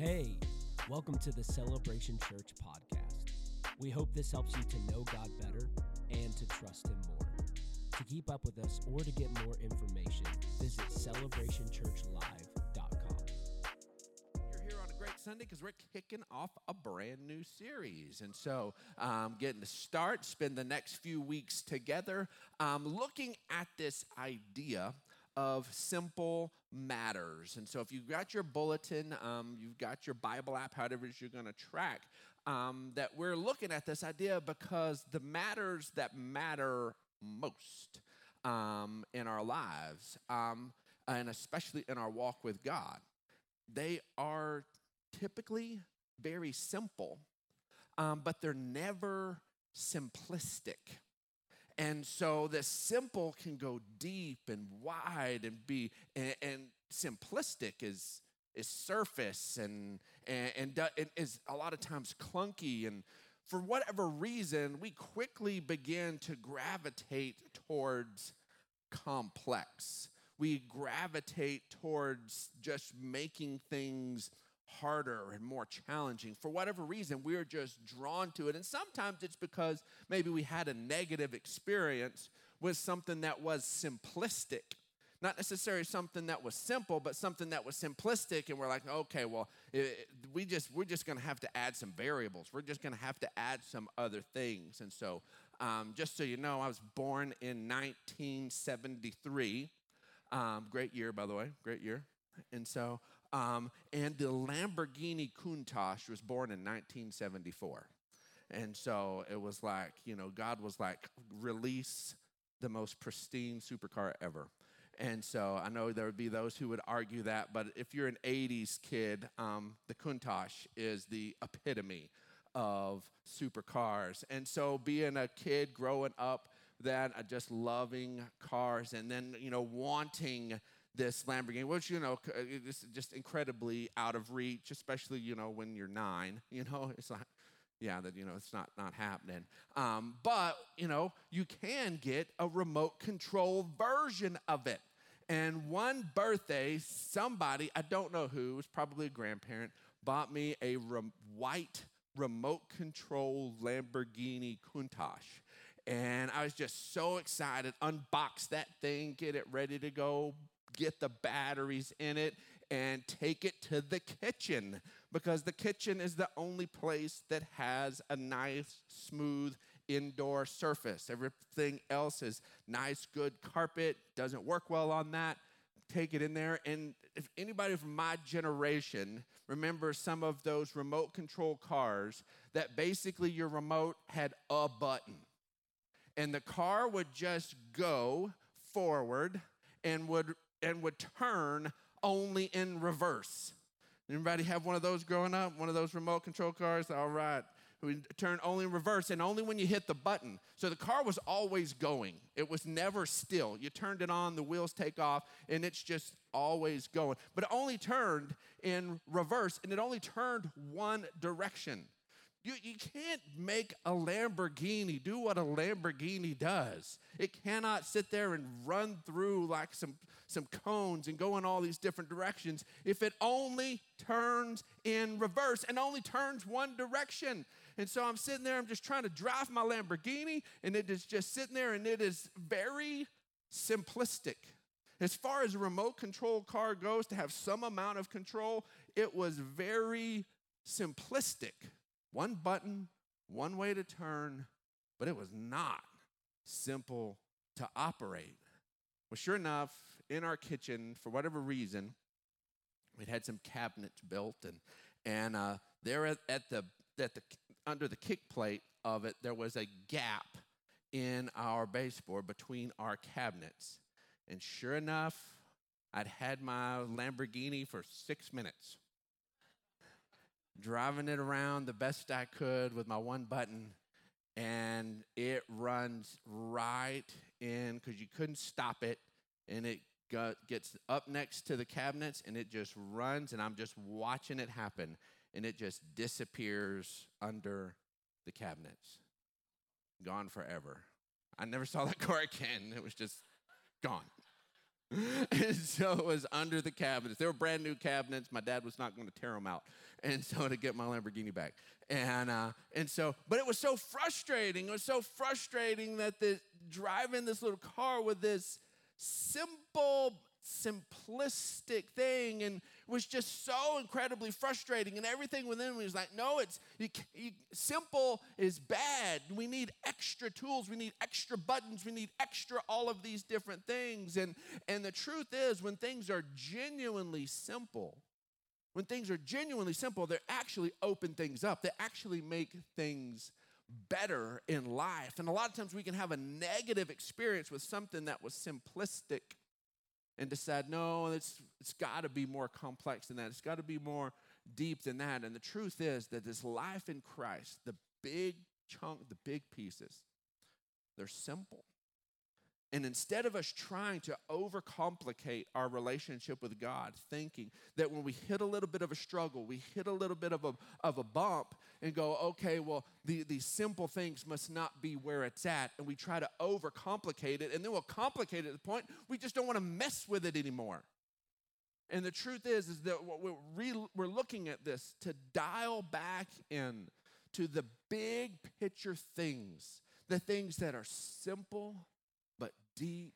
Hey, welcome to the Celebration Church podcast. We hope this helps you to know God better and to trust Him more. To keep up with us or to get more information, visit celebrationchurchlive.com. You're here on a great Sunday because we're kicking off a brand new series. And so, um, getting to start, spend the next few weeks together, um, looking at this idea of simple matters. And so, if you've got your bulletin, um, you've got your Bible app, however it is you're going to track, um, that we're looking at this idea because the matters that matter most um, in our lives, um, and especially in our walk with God, they are typically very simple, um, but they're never simplistic. And so the simple can go deep and wide and be and, and simplistic is is surface and and, and and is a lot of times clunky and for whatever reason we quickly begin to gravitate towards complex. We gravitate towards just making things harder and more challenging. For whatever reason, we're just drawn to it. And sometimes it's because maybe we had a negative experience with something that was simplistic. Not necessarily something that was simple, but something that was simplistic, and we're like, okay, well, it, we just we're just to have to add some variables. We're just to have to add some other things. And so, um, just so you know, I was born in 1973. Um, great year, by the way, great year. And so, um, and the Lamborghini Countach was born in 1974. And so it was like, you know, God was like, release the most pristine supercar ever. And so I know there would be those who would argue that, but if you're an 80s kid, um, the Countach is the epitome of supercars. And so being a kid growing up, that uh, just loving cars and then, you know, wanting this Lamborghini, which, you know, it's just incredibly out of reach, especially, you know, when you're nine, you know, it's like, yeah, that, you know, it's not, not happening. Um, but, you know, you can get a remote control version of it. And one birthday, somebody, I don't know who, was probably a grandparent, bought me a white remote control Lamborghini Countach. And I was just so excited, unbox that thing, get it ready to go, get the batteries in it, and take it to the kitchen because the kitchen is the only place that has a nice, smooth indoor surface. Everything else is nice, good carpet, doesn't work well on that. Take it in there. And if anybody from my generation remembers some of those remote control cars that basically your remote had a button and the car would just go forward and would and would turn only in reverse. Anybody have one of those growing up? One of those remote control cars? All right. We turn only in reverse and only when you hit the button. So the car was always going. It was never still. You turned it on, the wheels take off, and it's just always going. But it only turned in reverse and it only turned one direction. You, you can't make a Lamborghini do what a Lamborghini does. It cannot sit there and run through like some, some cones and go in all these different directions if it only turns in reverse and only turns one direction. And so I'm sitting there, I'm just trying to drive my Lamborghini, and it is just sitting there, and it is very simplistic. As far as a remote control car goes, to have some amount of control, it was very simplistic. One button, one way to turn, but it was not simple to operate. Well, sure enough, in our kitchen, for whatever reason, we'd had some cabinets built, and and uh, there at, at the at the under the kick plate of it, there was a gap in our baseboard between our cabinets. And sure enough, I'd had my Lamborghini for six minutes driving it around the best I could with my one button, and it runs right in because you couldn't stop it, and it got, gets up next to the cabinets, and it just runs, and I'm just watching it happen, and it just disappears under the cabinets, gone forever. I never saw that car again. It was just gone. and so it was under the cabinets. They were brand new cabinets. My dad was not going to tear them out, and so to get my Lamborghini back. And uh, and so, but it was so frustrating. It was so frustrating that the driving this little car with this simple simplistic thing and was just so incredibly frustrating. And everything within me was like no it's you, you, simple is bad. We need extra tools. We need extra buttons. We need extra all of these different things. And and the truth is when things are genuinely simple when things are genuinely simple they actually open things up they actually make things better in life and a lot of times we can have a negative experience with something that was simplistic and decide, no, it's, it's got to be more complex than that. It's got to be more deep than that. And the truth is that this life in Christ, the big chunk, the big pieces, they're simple. And instead of us trying to overcomplicate our relationship with God, thinking that when we hit a little bit of a struggle, we hit a little bit of a, of a bump and go, okay, well, the, these simple things must not be where it's at. And we try to overcomplicate it. And then we'll complicate it to the point we just don't want to mess with it anymore. And the truth is, is that we're, re- we're looking at this to dial back in to the big picture things, the things that are simple deep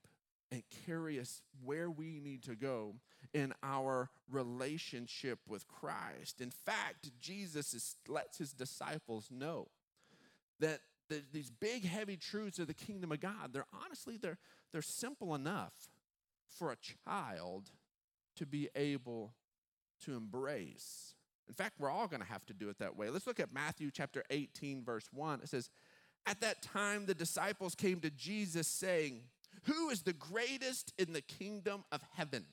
and carry us where we need to go in our relationship with Christ. In fact, Jesus is, lets his disciples know that the, these big, heavy truths of the kingdom of God, they're honestly, they're, they're simple enough for a child to be able to embrace. In fact, we're all going to have to do it that way. Let's look at Matthew chapter 18, verse 1. It says, At that time, the disciples came to Jesus saying, who is the greatest in the kingdom of heaven?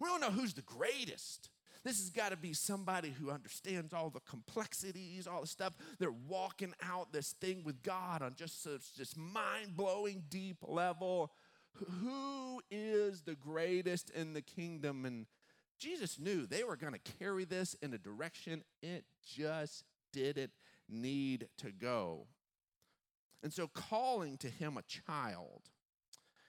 We don't know who's the greatest. This has got to be somebody who understands all the complexities, all the stuff. They're walking out this thing with God on just this mind blowing, deep level. Who is the greatest in the kingdom? And Jesus knew they were going to carry this in a direction it just didn't need to go. And so, calling to him a child,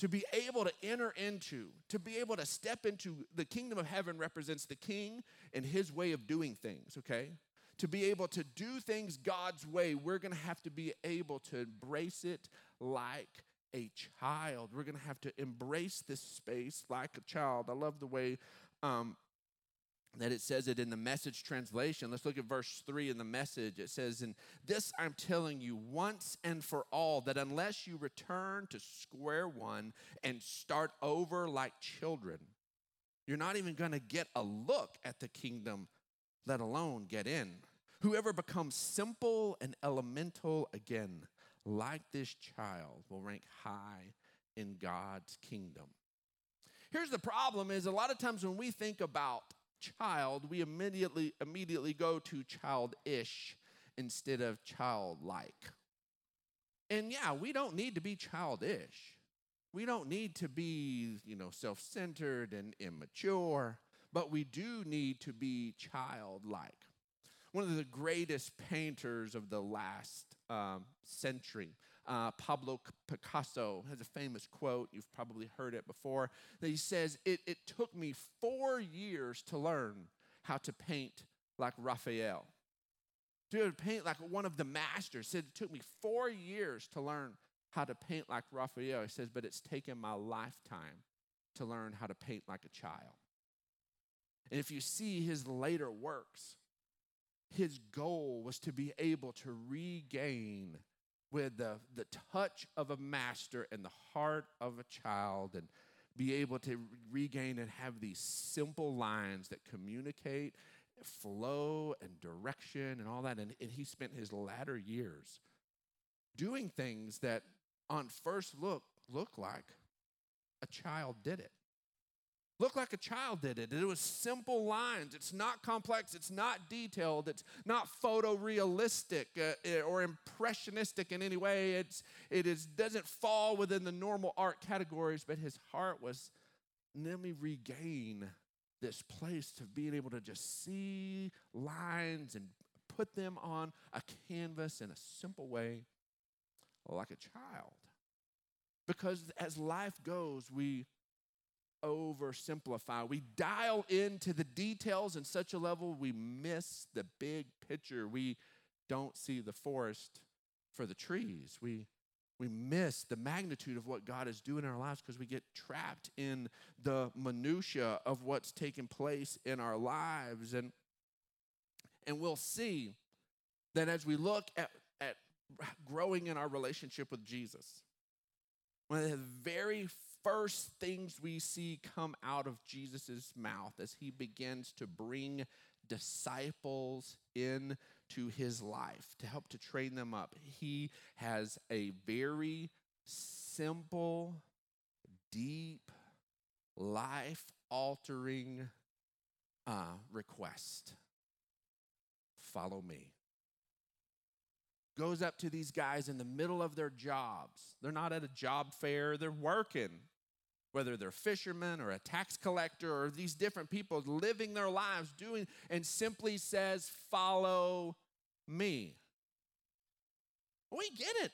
To be able to enter into, to be able to step into the kingdom of heaven represents the king and his way of doing things, okay? To be able to do things God's way, we're gonna have to be able to embrace it like a child. We're gonna have to embrace this space like a child. I love the way um, that it says it in the message translation. Let's look at verse 3 in the message. It says, And this I'm telling you once and for all, that unless you return to square one and start over like children, you're not even going to get a look at the kingdom, let alone get in. Whoever becomes simple and elemental again, like this child, will rank high in God's kingdom. Here's the problem is a lot of times when we think about child, we immediately immediately go to childish instead of childlike. And yeah, we don't need to be childish. We don't need to be, you know, self-centered and immature, but we do need to be childlike. One of the greatest painters of the last um, century uh, Pablo Picasso has a famous quote, you've probably heard it before, that he says, it, it took me four years to learn how to paint like Raphael. To paint like one of the masters. He said it took me four years to learn how to paint like Raphael. He says, but it's taken my lifetime to learn how to paint like a child. And if you see his later works, his goal was to be able to regain with the, the touch of a master and the heart of a child and be able to regain and have these simple lines that communicate flow and direction and all that. And, and he spent his latter years doing things that on first look look like a child did it. Look like a child did it. It was simple lines. It's not complex. It's not detailed. It's not photorealistic uh, eh, or impressionistic in any way. It's, it is, doesn't fall within the normal art categories, but his heart was, let me regain this place of being able to just see lines and put them on a canvas in a simple way like a child. Because as life goes, we oversimplify. We dial into the details in such a level we miss the big picture. We don't see the forest for the trees. We we miss the magnitude of what God is doing in our lives because we get trapped in the minutia of what's taking place in our lives and and we'll see that as we look at, at growing in our relationship with Jesus one of the very first things we see come out of Jesus' mouth as he begins to bring disciples into his life to help to train them up. He has a very simple, deep, life altering uh, request follow me goes up to these guys in the middle of their jobs. They're not at a job fair, they're working. Whether they're fishermen or a tax collector or these different people living their lives doing, and simply says, Follow me. We get it.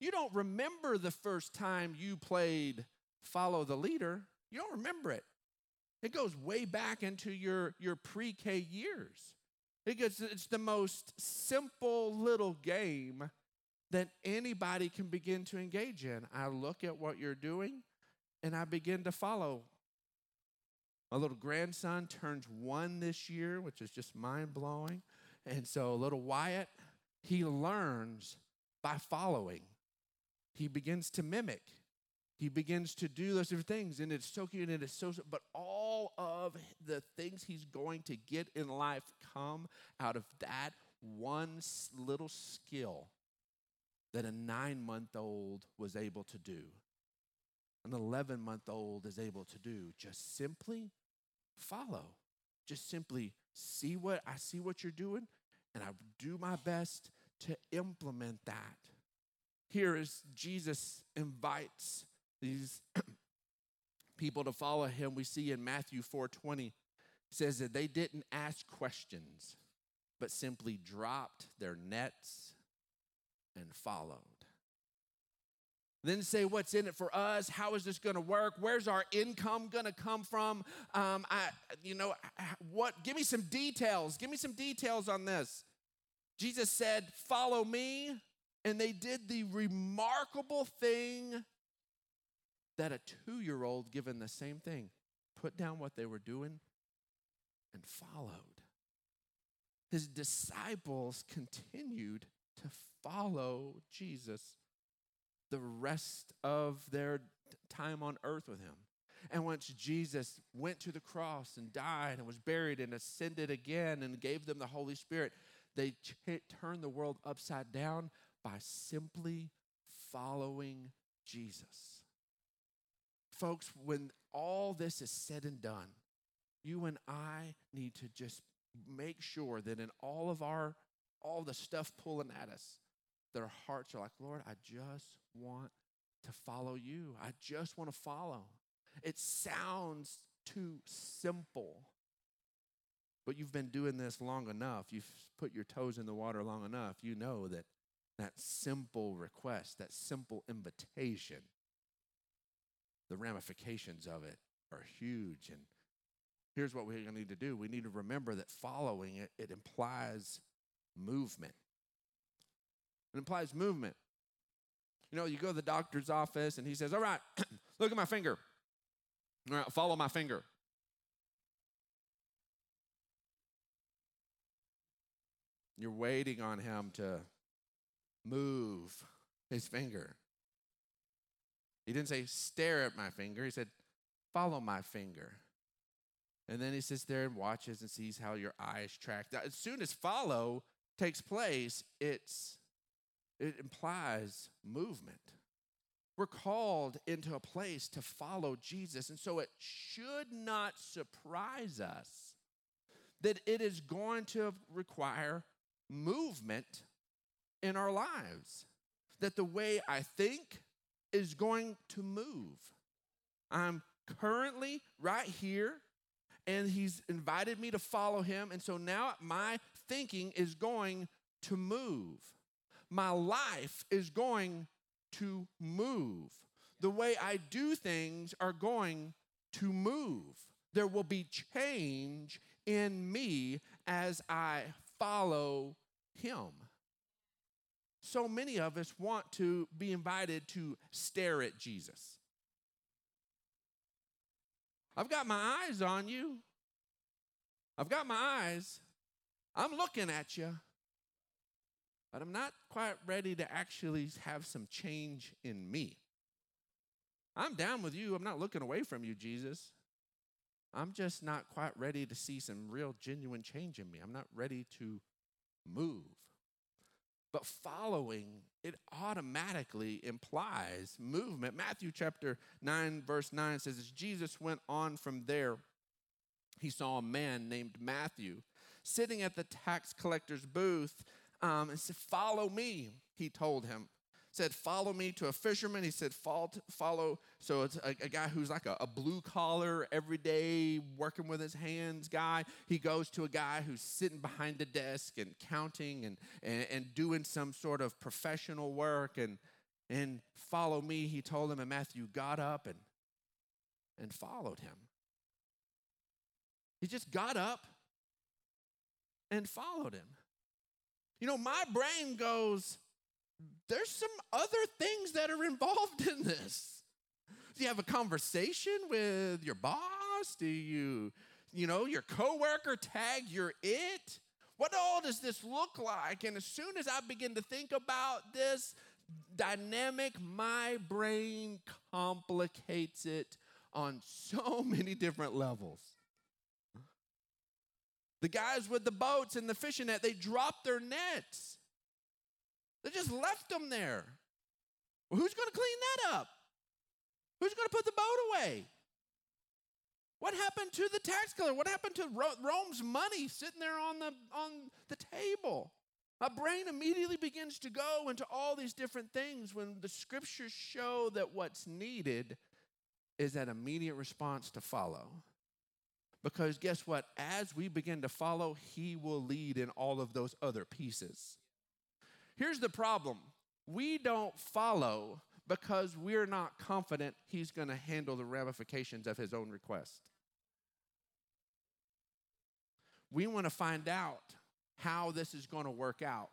You don't remember the first time you played Follow the Leader, you don't remember it. It goes way back into your, your pre K years. it Because it's the most simple little game that anybody can begin to engage in. I look at what you're doing and I begin to follow. My little grandson turns one this year, which is just mind blowing. And so, little Wyatt, he learns by following, he begins to mimic. He begins to do those different things, and it's so cute and it's so, but all of the things he's going to get in life come out of that one little skill that a nine month old was able to do, an 11 month old is able to do. Just simply follow. Just simply see what I see what you're doing, and I do my best to implement that. Here is Jesus invites these people to follow him, we see in Matthew 4:20 says that they didn't ask questions, but simply dropped their nets and followed. Then say, what's in it for us? How is this going to work? Where's our income going to come from? Um, I, you know, what? Give me some details. Give me some details on this. Jesus said, "Follow me," and they did the remarkable thing that a two year old, given the same thing, put down what they were doing and followed. His disciples continued to follow Jesus the rest of their time on earth with him. And once Jesus went to the cross and died and was buried and ascended again and gave them the Holy Spirit, they t- turned the world upside down by simply following Jesus. Folks, when all this is said and done, you and I need to just make sure that in all of our, all the stuff pulling at us, our hearts are like, Lord, I just want to follow you. I just want to follow. It sounds too simple. But you've been doing this long enough. You've put your toes in the water long enough. You know that that simple request, that simple invitation the ramifications of it are huge. And here's what we're going to need to do we need to remember that following it, it implies movement. It implies movement. You know, you go to the doctor's office and he says, All right, look at my finger. All right, follow my finger. You're waiting on him to move his finger. He didn't say, stare at my finger. He said, follow my finger. And then he sits there and watches and sees how your eyes track. As soon as follow takes place, it's, it implies movement. We're called into a place to follow Jesus. And so it should not surprise us that it is going to require movement in our lives. That the way I think is going to move. I'm currently right here, and He's invited me to follow Him. And so now my thinking is going to move. My life is going to move. The way I do things are going to move. There will be change in me as I follow Him. So many of us want to be invited to stare at Jesus. I've got my eyes on you. I've got my eyes. I'm looking at you but I'm not quite ready to actually have some change in me. I'm down with you. I'm not looking away from you, Jesus. I'm just not quite ready to see some real, genuine change in me. I'm not ready to move. But following, it automatically implies movement. Matthew chapter 9, verse 9 says, As Jesus went on from there, he saw a man named Matthew sitting at the tax collector's booth um, and said, Follow me, he told him. Said, Follow me to a fisherman. He said, Follow. So it's a, a guy who's like a, a blue collar, everyday, working with his hands guy. He goes to a guy who's sitting behind the desk and counting and, and, and doing some sort of professional work. And, and follow me, he told him. And Matthew got up and, and followed him. He just got up and followed him. You know, my brain goes, there's some other things that are involved in this. Do you have a conversation with your boss? Do you, you know, your coworker tag you're it? What all does this look like? And as soon as I begin to think about this dynamic, my brain complicates it on so many different levels. The guys with the boats and the fishing net, they dropped their nets. They just left them there. Well, who's going to clean that up? Who's going to put the boat away? What happened to the tax collector? What happened to Rome's money sitting there on the, on the table? My brain immediately begins to go into all these different things when the scriptures show that what's needed is that immediate response to follow. Because guess what? As we begin to follow, He will lead in all of those other pieces. Here's the problem we don't follow because we're not confident He's going to handle the ramifications of His own request. We want to find out how this is going to work out.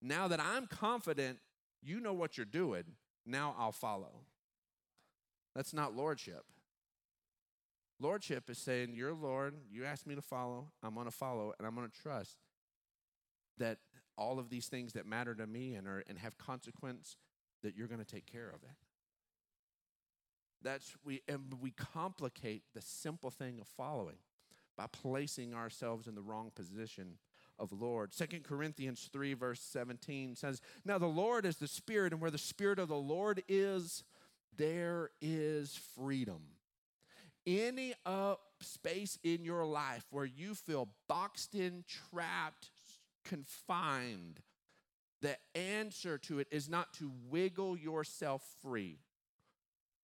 Now that I'm confident you know what you're doing, now I'll follow. That's not lordship. Lordship is saying, You're Lord, you asked me to follow, I'm going to follow, and I'm going to trust that all of these things that matter to me and, are, and have consequence, that you're going to take care of it. That's we and we complicate the simple thing of following by placing ourselves in the wrong position of Lord. Second Corinthians 3 verse 17 says, "Now the Lord is the Spirit and where the Spirit of the Lord is, there is freedom." Any uh, space in your life where you feel boxed in, trapped, confined, the answer to it is not to wiggle yourself free.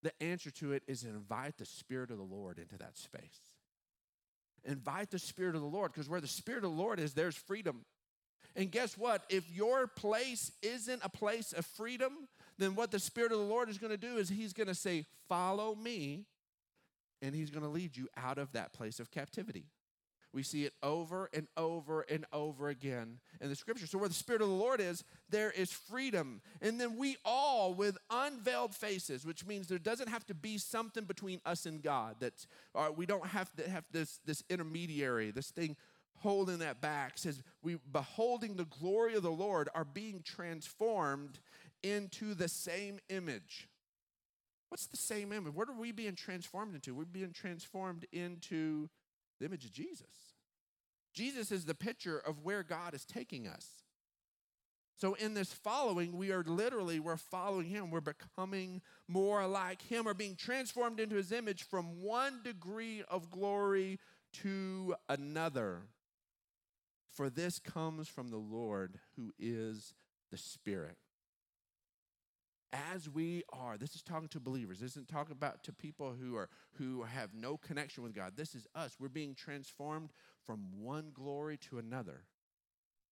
The answer to it is invite the Spirit of the Lord into that space. Invite the Spirit of the Lord, because where the Spirit of the Lord is, there's freedom. And guess what? If your place isn't a place of freedom, then what the Spirit of the Lord is going to do is He's going to say, Follow me, and he's going to lead you out of that place of captivity. We see it over and over and over again in the scripture. So, where the Spirit of the Lord is, there is freedom. And then we all, with unveiled faces, which means there doesn't have to be something between us and God, that uh, we don't have to have this, this intermediary, this thing holding that back. says, we, beholding the glory of the Lord, are being transformed into the same image What's the same image? What are we being transformed into? We're being transformed into the image of Jesus. Jesus is the picture of where God is taking us. So in this following, we are literally we're following him. We're becoming more like him or being transformed into his image from one degree of glory to another. For this comes from the Lord who is the Spirit. As we are, this is talking to believers. This isn't talking about to people who are who have no connection with God. This is us. We're being transformed from one glory to another.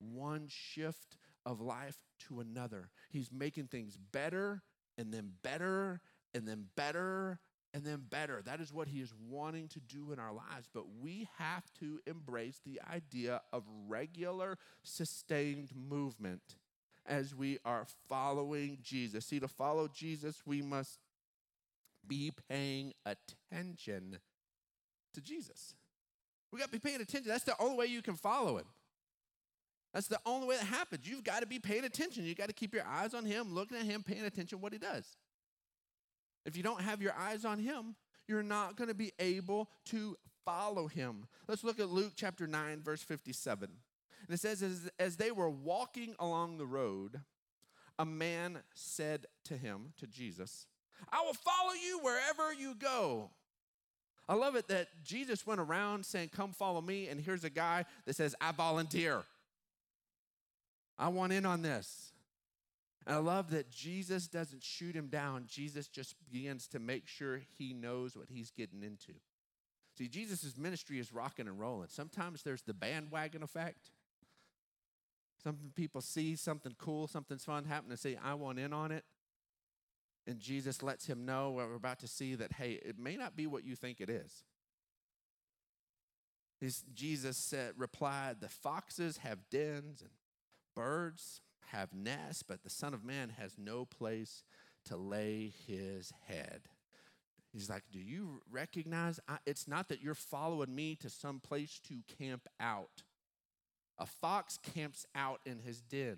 One shift of life to another. He's making things better and then better and then better and then better. That is what he is wanting to do in our lives. But we have to embrace the idea of regular, sustained movement as we are following Jesus. See, to follow Jesus, we must be paying attention to Jesus. We got to be paying attention. That's the only way you can follow him. That's the only way that happens. You've got to be paying attention. You've got to keep your eyes on him, looking at him, paying attention what he does. If you don't have your eyes on him, you're not going to be able to follow him. Let's look at Luke chapter 9, verse 57. And it says, as, as they were walking along the road, a man said to him, to Jesus, I will follow you wherever you go. I love it that Jesus went around saying, Come follow me. And here's a guy that says, I volunteer. I want in on this. And I love that Jesus doesn't shoot him down. Jesus just begins to make sure he knows what he's getting into. See, Jesus' ministry is rocking and rolling. Sometimes there's the bandwagon effect. Some people see something cool, something's fun happen, and say, I want in on it. And Jesus lets him know what we're about to see that, hey, it may not be what you think it is. Jesus said, replied, The foxes have dens and Birds have nests, but the Son of Man has no place to lay his head. He's like, Do you recognize? I, it's not that you're following me to some place to camp out. A fox camps out in his den,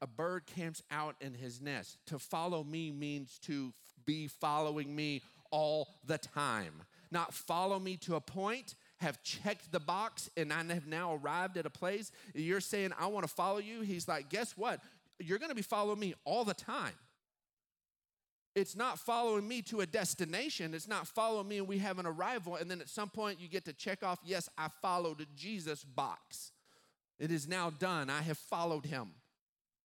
a bird camps out in his nest. To follow me means to be following me all the time. Not follow me to a point, have checked the box and I have now arrived at a place, you're saying, I want to follow you. He's like, guess what? You're going to be following me all the time. It's not following me to a destination. It's not following me and we have an arrival. And then at some point you get to check off, yes, I followed Jesus box. It is now done. I have followed him.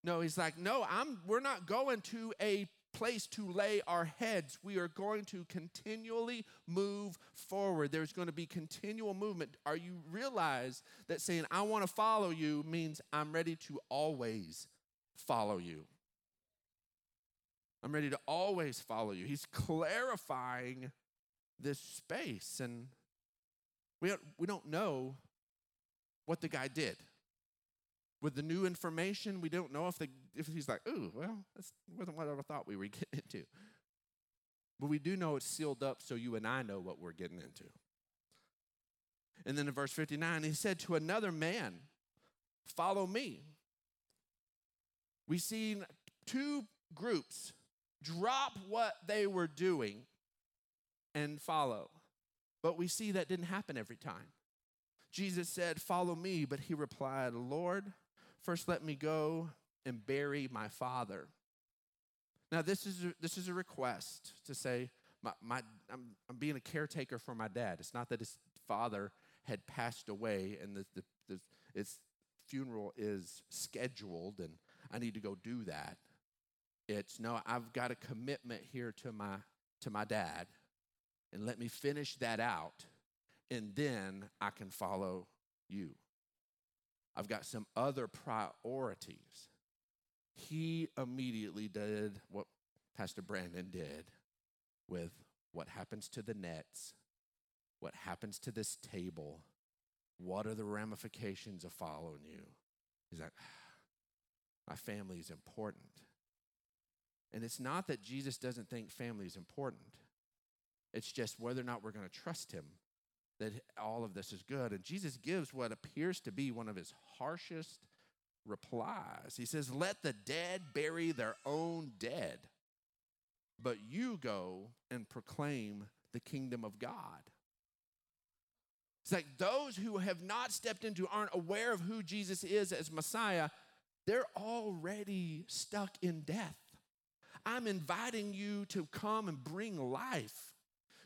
No, he's like, no, I'm we're not going to a place to lay our heads. We are going to continually move forward. There's going to be continual movement. Are you realize that saying, I want to follow you means I'm ready to always follow you? I'm ready to always follow you. He's clarifying this space, and we don't, we don't know what the guy did with the new information, we don't know if, the, if he's like, ooh, well, that's wasn't what I thought we were getting into. But we do know it's sealed up so you and I know what we're getting into. And then in verse 59, he said to another man, Follow me. We see two groups drop what they were doing and follow. But we see that didn't happen every time. Jesus said, Follow me. But he replied, Lord, First, let me go and bury my father. Now, this is a, this is a request to say, my, my, I'm, I'm being a caretaker for my dad. It's not that his father had passed away and the, the, the, its funeral is scheduled and I need to go do that. It's no, I've got a commitment here to my, to my dad and let me finish that out and then I can follow you. I've got some other priorities. He immediately did what Pastor Brandon did with what happens to the nets, what happens to this table, what are the ramifications of following you. He's like, my family is important. And it's not that Jesus doesn't think family is important. It's just whether or not we're going to trust him that all of this is good. And Jesus gives what appears to be one of his harshest replies. He says, Let the dead bury their own dead, but you go and proclaim the kingdom of God. It's like those who have not stepped into, aren't aware of who Jesus is as Messiah, they're already stuck in death. I'm inviting you to come and bring life.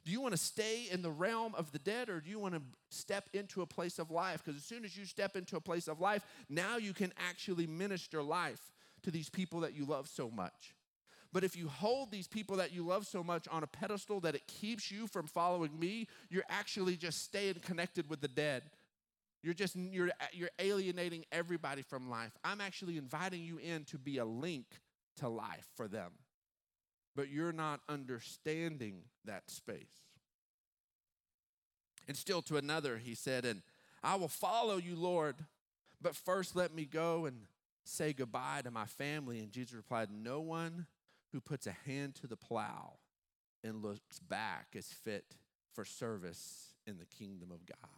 Do you want to stay in the realm of the dead or do you want to step into a place of life? Because as soon as you step into a place of life, now you can actually minister life to these people that you love so much. But if you hold these people that you love so much on a pedestal that it keeps you from following me, you're actually just staying connected with the dead. You're just you're you're alienating everybody from life. I'm actually inviting you in to be a link to life for them. But you're not understanding that space. And still to another, he said, And I will follow you, Lord, but first let me go and say goodbye to my family. And Jesus replied, No one who puts a hand to the plow and looks back is fit for service in the kingdom of God.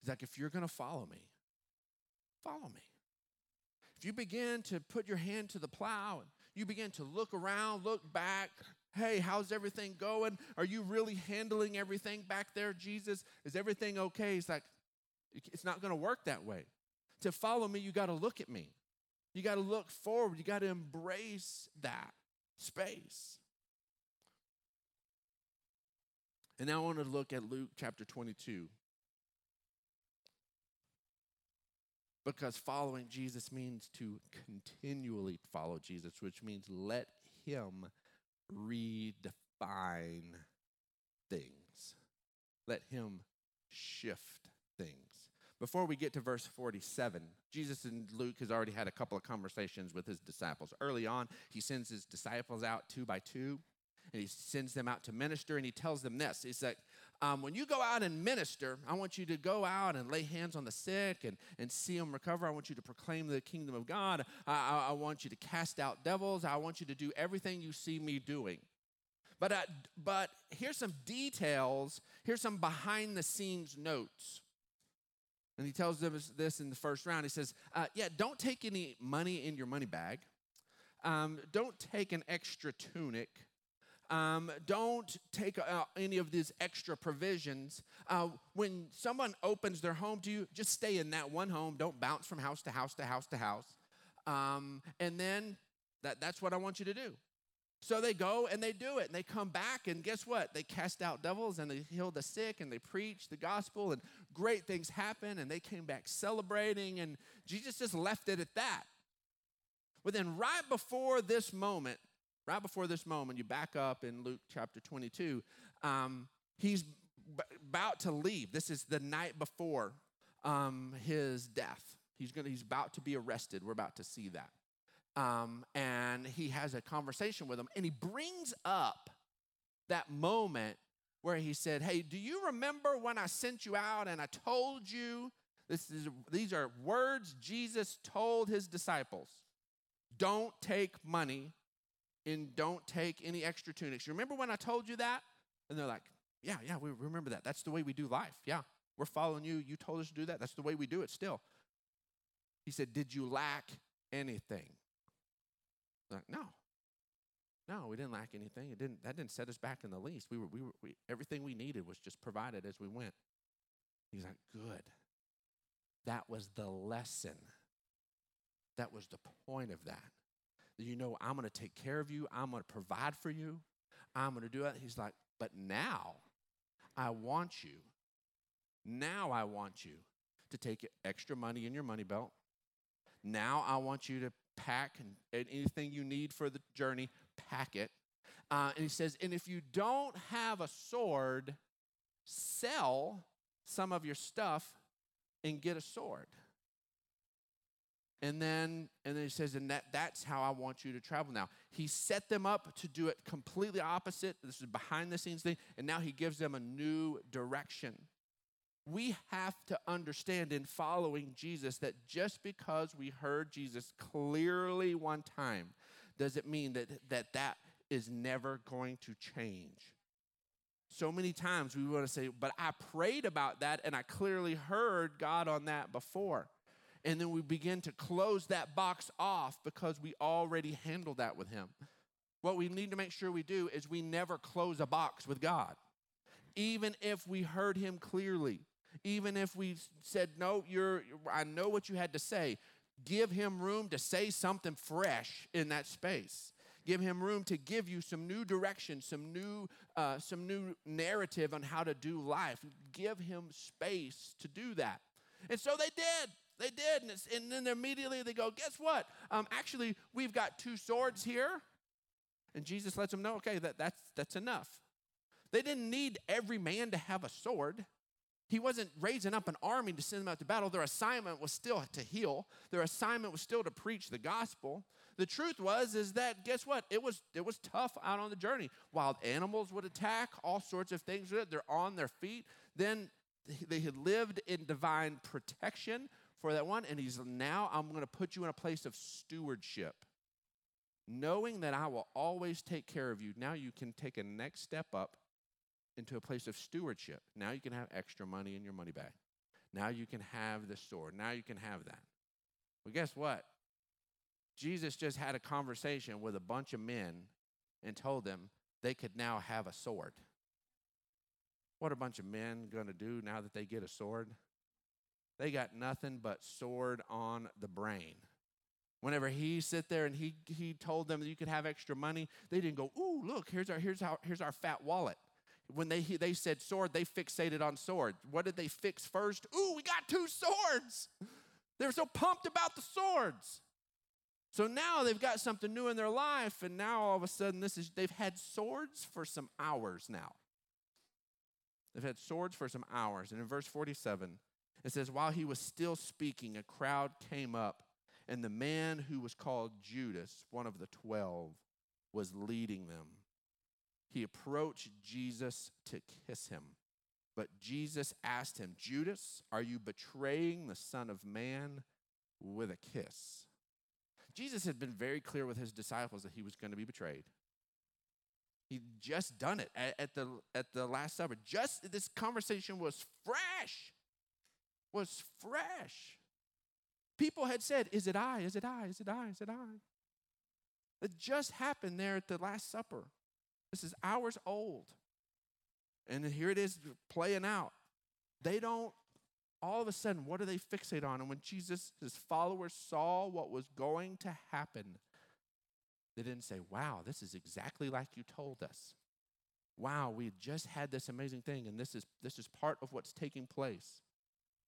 He's like, if you're going to follow me, follow me. If you begin to put your hand to the plow and you begin to look around, look back, hey, how's everything going? Are you really handling everything back there, Jesus? Is everything okay? He's like, it's not going to work that way. To follow me, you got to look at me. You got to look forward. You got to embrace that space. And now I want to look at Luke chapter 22. Because following Jesus means to continually follow Jesus, which means let Him redefine things, let Him shift things. Before we get to verse 47, Jesus and Luke has already had a couple of conversations with his disciples. Early on, he sends his disciples out two by two, and he sends them out to minister, and he tells them this. He's like, um, when you go out and minister, I want you to go out and lay hands on the sick and, and see them recover. I want you to proclaim the kingdom of God. I, I, I want you to cast out devils. I want you to do everything you see me doing. But, uh, but here's some details. Here's some behind the scenes notes. And he tells them this in the first round. He says, uh, Yeah, don't take any money in your money bag. Um, don't take an extra tunic. Um, don't take any of these extra provisions. Uh, when someone opens their home to you, just stay in that one home. Don't bounce from house to house to house to house. Um, and then that, that's what I want you to do. So they go and they do it and they come back and guess what? They cast out devils and they heal the sick and they preach the gospel and great things happen and they came back celebrating and Jesus just left it at that. But then right before this moment, right before this moment, you back up in Luke chapter 22, um, he's b- about to leave. This is the night before um, his death. He's, gonna, he's about to be arrested. We're about to see that um, and he has a conversation with him, and he brings up that moment where he said, "Hey, do you remember when I sent you out and I told you this is these are words Jesus told his disciples. Don't take money and don't take any extra tunics. You remember when I told you that?" And they're like, "Yeah, yeah, we remember that. That's the way we do life. Yeah, we're following you. You told us to do that. That's the way we do it still." He said, "Did you lack anything?" Like, no. No, we didn't lack anything. It didn't that didn't set us back in the least. We were we were we, everything we needed was just provided as we went. He's like, good. That was the lesson. That was the point of that. You know, I'm going to take care of you. I'm going to provide for you. I'm going to do it. He's like, but now I want you. Now I want you to take extra money in your money belt. Now I want you to pack anything you need for the journey, pack it. Uh, and he says, and if you don't have a sword, sell some of your stuff and get a sword. And then, and then he says, and that, that's how I want you to travel now. He set them up to do it completely opposite. This is behind the scenes thing. And now he gives them a new direction we have to understand in following Jesus that just because we heard Jesus clearly one time doesn't mean that that, that is never going to change. So many times we want to say, but I prayed about that and I clearly heard God on that before. And then we begin to close that box off because we already handled that with Him. What we need to make sure we do is we never close a box with God, even if we heard Him clearly even if we said, No, you're, I know what you had to say, Give him room to say something fresh in that space. Give him room to give you some new direction, some new, uh, some new narrative on how to do life. Give him space to do that. And so they did. They did. And, and then immediately they go, guess what? Um, actually, we've got two swords here. And Jesus lets them know, okay, that, that's, that's enough. They didn't need every man to have a sword. He wasn't raising up an army to send them out to battle. Their assignment was still to heal. Their assignment was still to preach the gospel. The truth was is that guess what? It was it was tough out on the journey. Wild animals would attack, all sorts of things. They're on their feet. Then they had lived in divine protection for that one, and he's now I'm going to put you in a place of stewardship. Knowing that I will always take care of you, now you can take a next step up into a place of stewardship. Now you can have extra money in your money bag. Now you can have the sword. Now you can have that. Well, guess what? Jesus just had a conversation with a bunch of men and told them they could now have a sword. What are a bunch of men going to do now that they get a sword? They got nothing but sword on the brain. Whenever he sit there and he, he told them that you could have extra money, they didn't go, ooh, look, here's our, here's our, here's our fat wallet. When they, they said sword, they fixated on sword. What did they fix first? Ooh, we got two swords. They were so pumped about the swords. So now they've got something new in their life, and now all of a sudden this is they've had swords for some hours now. They've had swords for some hours. And in verse 47, it says, While he was still speaking, a crowd came up, and the man who was called Judas, one of the twelve, was leading them. He approached Jesus to kiss him. But Jesus asked him, Judas, are you betraying the Son of Man with a kiss? Jesus had been very clear with his disciples that he was going to be betrayed. He'd just done it at, at, the, at the Last Supper. Just this conversation was fresh. Was fresh. People had said, Is it I? Is it I? Is it I? Is it I? It just happened there at the Last Supper. This is hours old. And here it is playing out. They don't all of a sudden, what do they fixate on? And when Jesus, his followers saw what was going to happen, they didn't say, Wow, this is exactly like you told us. Wow, we just had this amazing thing, and this is this is part of what's taking place.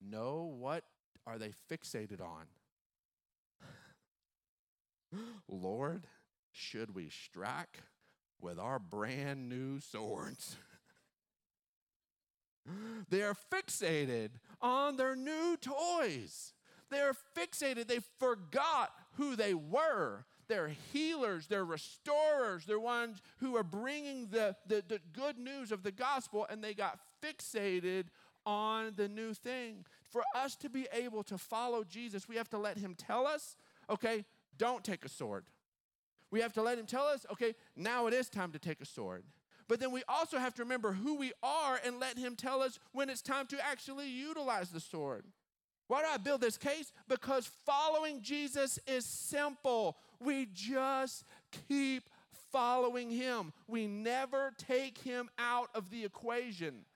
No, what are they fixated on? Lord, should we strike with our brand new swords? They are fixated on their new toys. They're fixated. They forgot who they were. They're healers, they're restorers, they're ones who are bringing the, the, the good news of the gospel, and they got fixated on the new thing. For us to be able to follow Jesus, we have to let him tell us, okay, don't take a sword. We have to let him tell us, okay, now it is time to take a sword. But then we also have to remember who we are and let Him tell us when it's time to actually utilize the sword. Why do I build this case? Because following Jesus is simple. We just keep following Him, we never take Him out of the equation.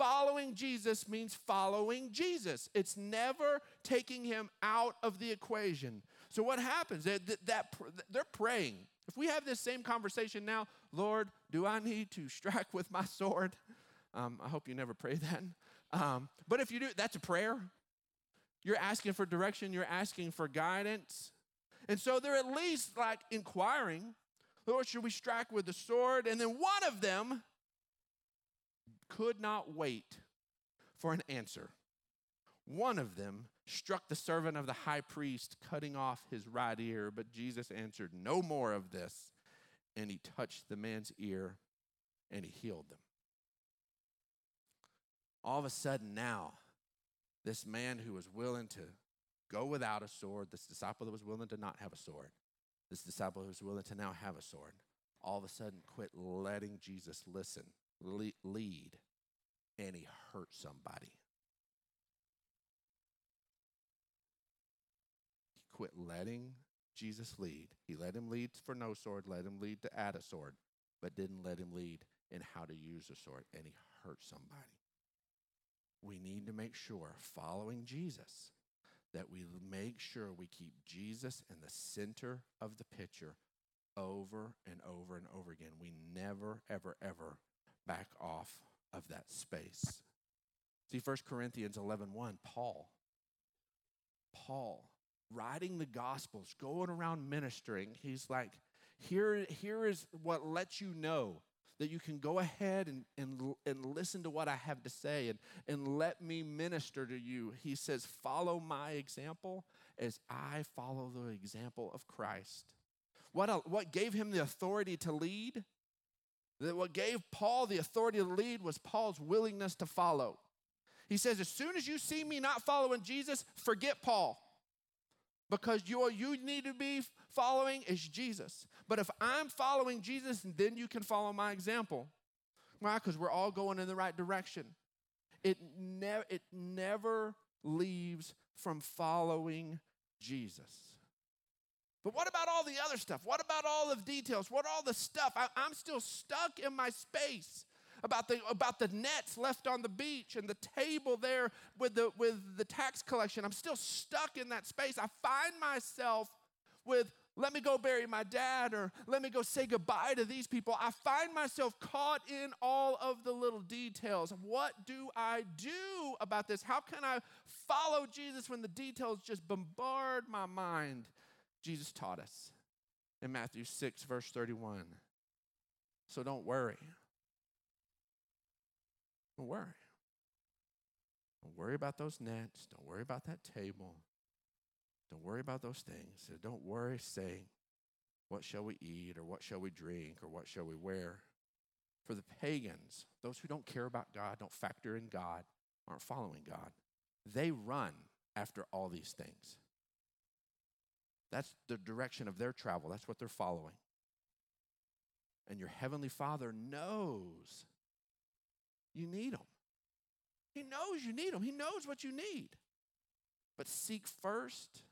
Following Jesus means following Jesus. It's never taking him out of the equation. So what happens? That, that, that, they're praying. If we have this same conversation now, Lord, do I need to strike with my sword? Um, I hope you never pray that. Um, but if you do, that's a prayer. You're asking for direction, you're asking for guidance. And so they're at least like inquiring, Lord, should we strike with the sword? And then one of them could not wait for an answer. One of them struck the servant of the high priest, cutting off his right ear. But Jesus answered, No more of this. And he touched the man's ear and he healed them. All of a sudden, now, this man who was willing to go without a sword, this disciple that was willing to not have a sword, this disciple who was willing to now have a sword, all of a sudden quit letting Jesus listen, lead, and he hurt somebody. He quit letting Jesus lead. He let him lead for no sword, let him lead to add a sword, but didn't let him lead in how to use a sword, and he hurt somebody. We need to make sure, following Jesus, that we make sure we keep Jesus in the center of the picture over and over and over again. We never, ever, ever back off of that space. See, 1 Corinthians 11 1, Paul. Paul, writing the Gospels, going around ministering, he's like, here, here is what lets you know that you can go ahead and, and, and listen to what I have to say and, and let me minister to you. He says, Follow my example as I follow the example of Christ. What, what gave him the authority to lead? That what gave Paul the authority to lead was Paul's willingness to follow. He says, As soon as you see me not following Jesus, forget Paul because you you need to be following is Jesus. But if I'm following Jesus, then you can follow my example. Why? Because we're all going in the right direction. It, ne- it never leaves from following Jesus. But what about all the other stuff? What about all the details? What all the stuff? I, I'm still stuck in my space about the, about the nets left on the beach and the table there with the, with the tax collection. I'm still stuck in that space. I find myself with, let me go bury my dad or let me go say goodbye to these people. I find myself caught in all of the little details. What do I do about this? How can I follow Jesus when the details just bombard my mind? Jesus taught us in Matthew 6, verse 31. So don't worry. Don't worry. Don't worry about those nets. Don't worry about that table. Don't worry about those things. Don't worry saying, What shall we eat, or what shall we drink, or what shall we wear? For the pagans, those who don't care about God, don't factor in God, aren't following God, they run after all these things. That's the direction of their travel, that's what they're following. And your heavenly Father knows you need Him. He knows you need Him, He knows what you need. But seek first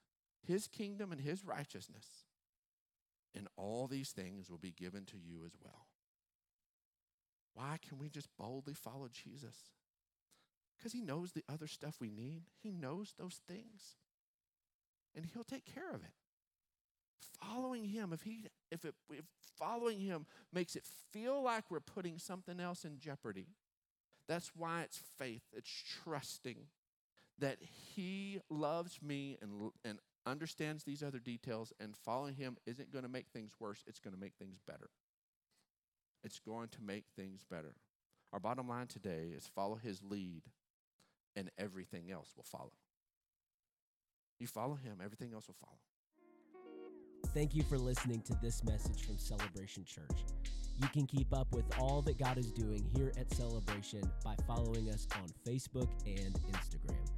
His kingdom and His righteousness, and all these things will be given to you as well. Why can we just boldly follow Jesus? Because He knows the other stuff we need, He knows those things, and He'll take care of it following him if he if it if following him makes it feel like we're putting something else in jeopardy that's why it's faith. It's trusting that He loves me and, and understands these other details, and following Him isn't going to make things worse, it's going to make things better. It's going to make things better. Our bottom line today is follow His lead, and everything else will follow. You follow Him, everything else will follow. Thank you for listening to this message from Celebration Church. You can keep up with all that God is doing here at Celebration by following us on Facebook and Instagram.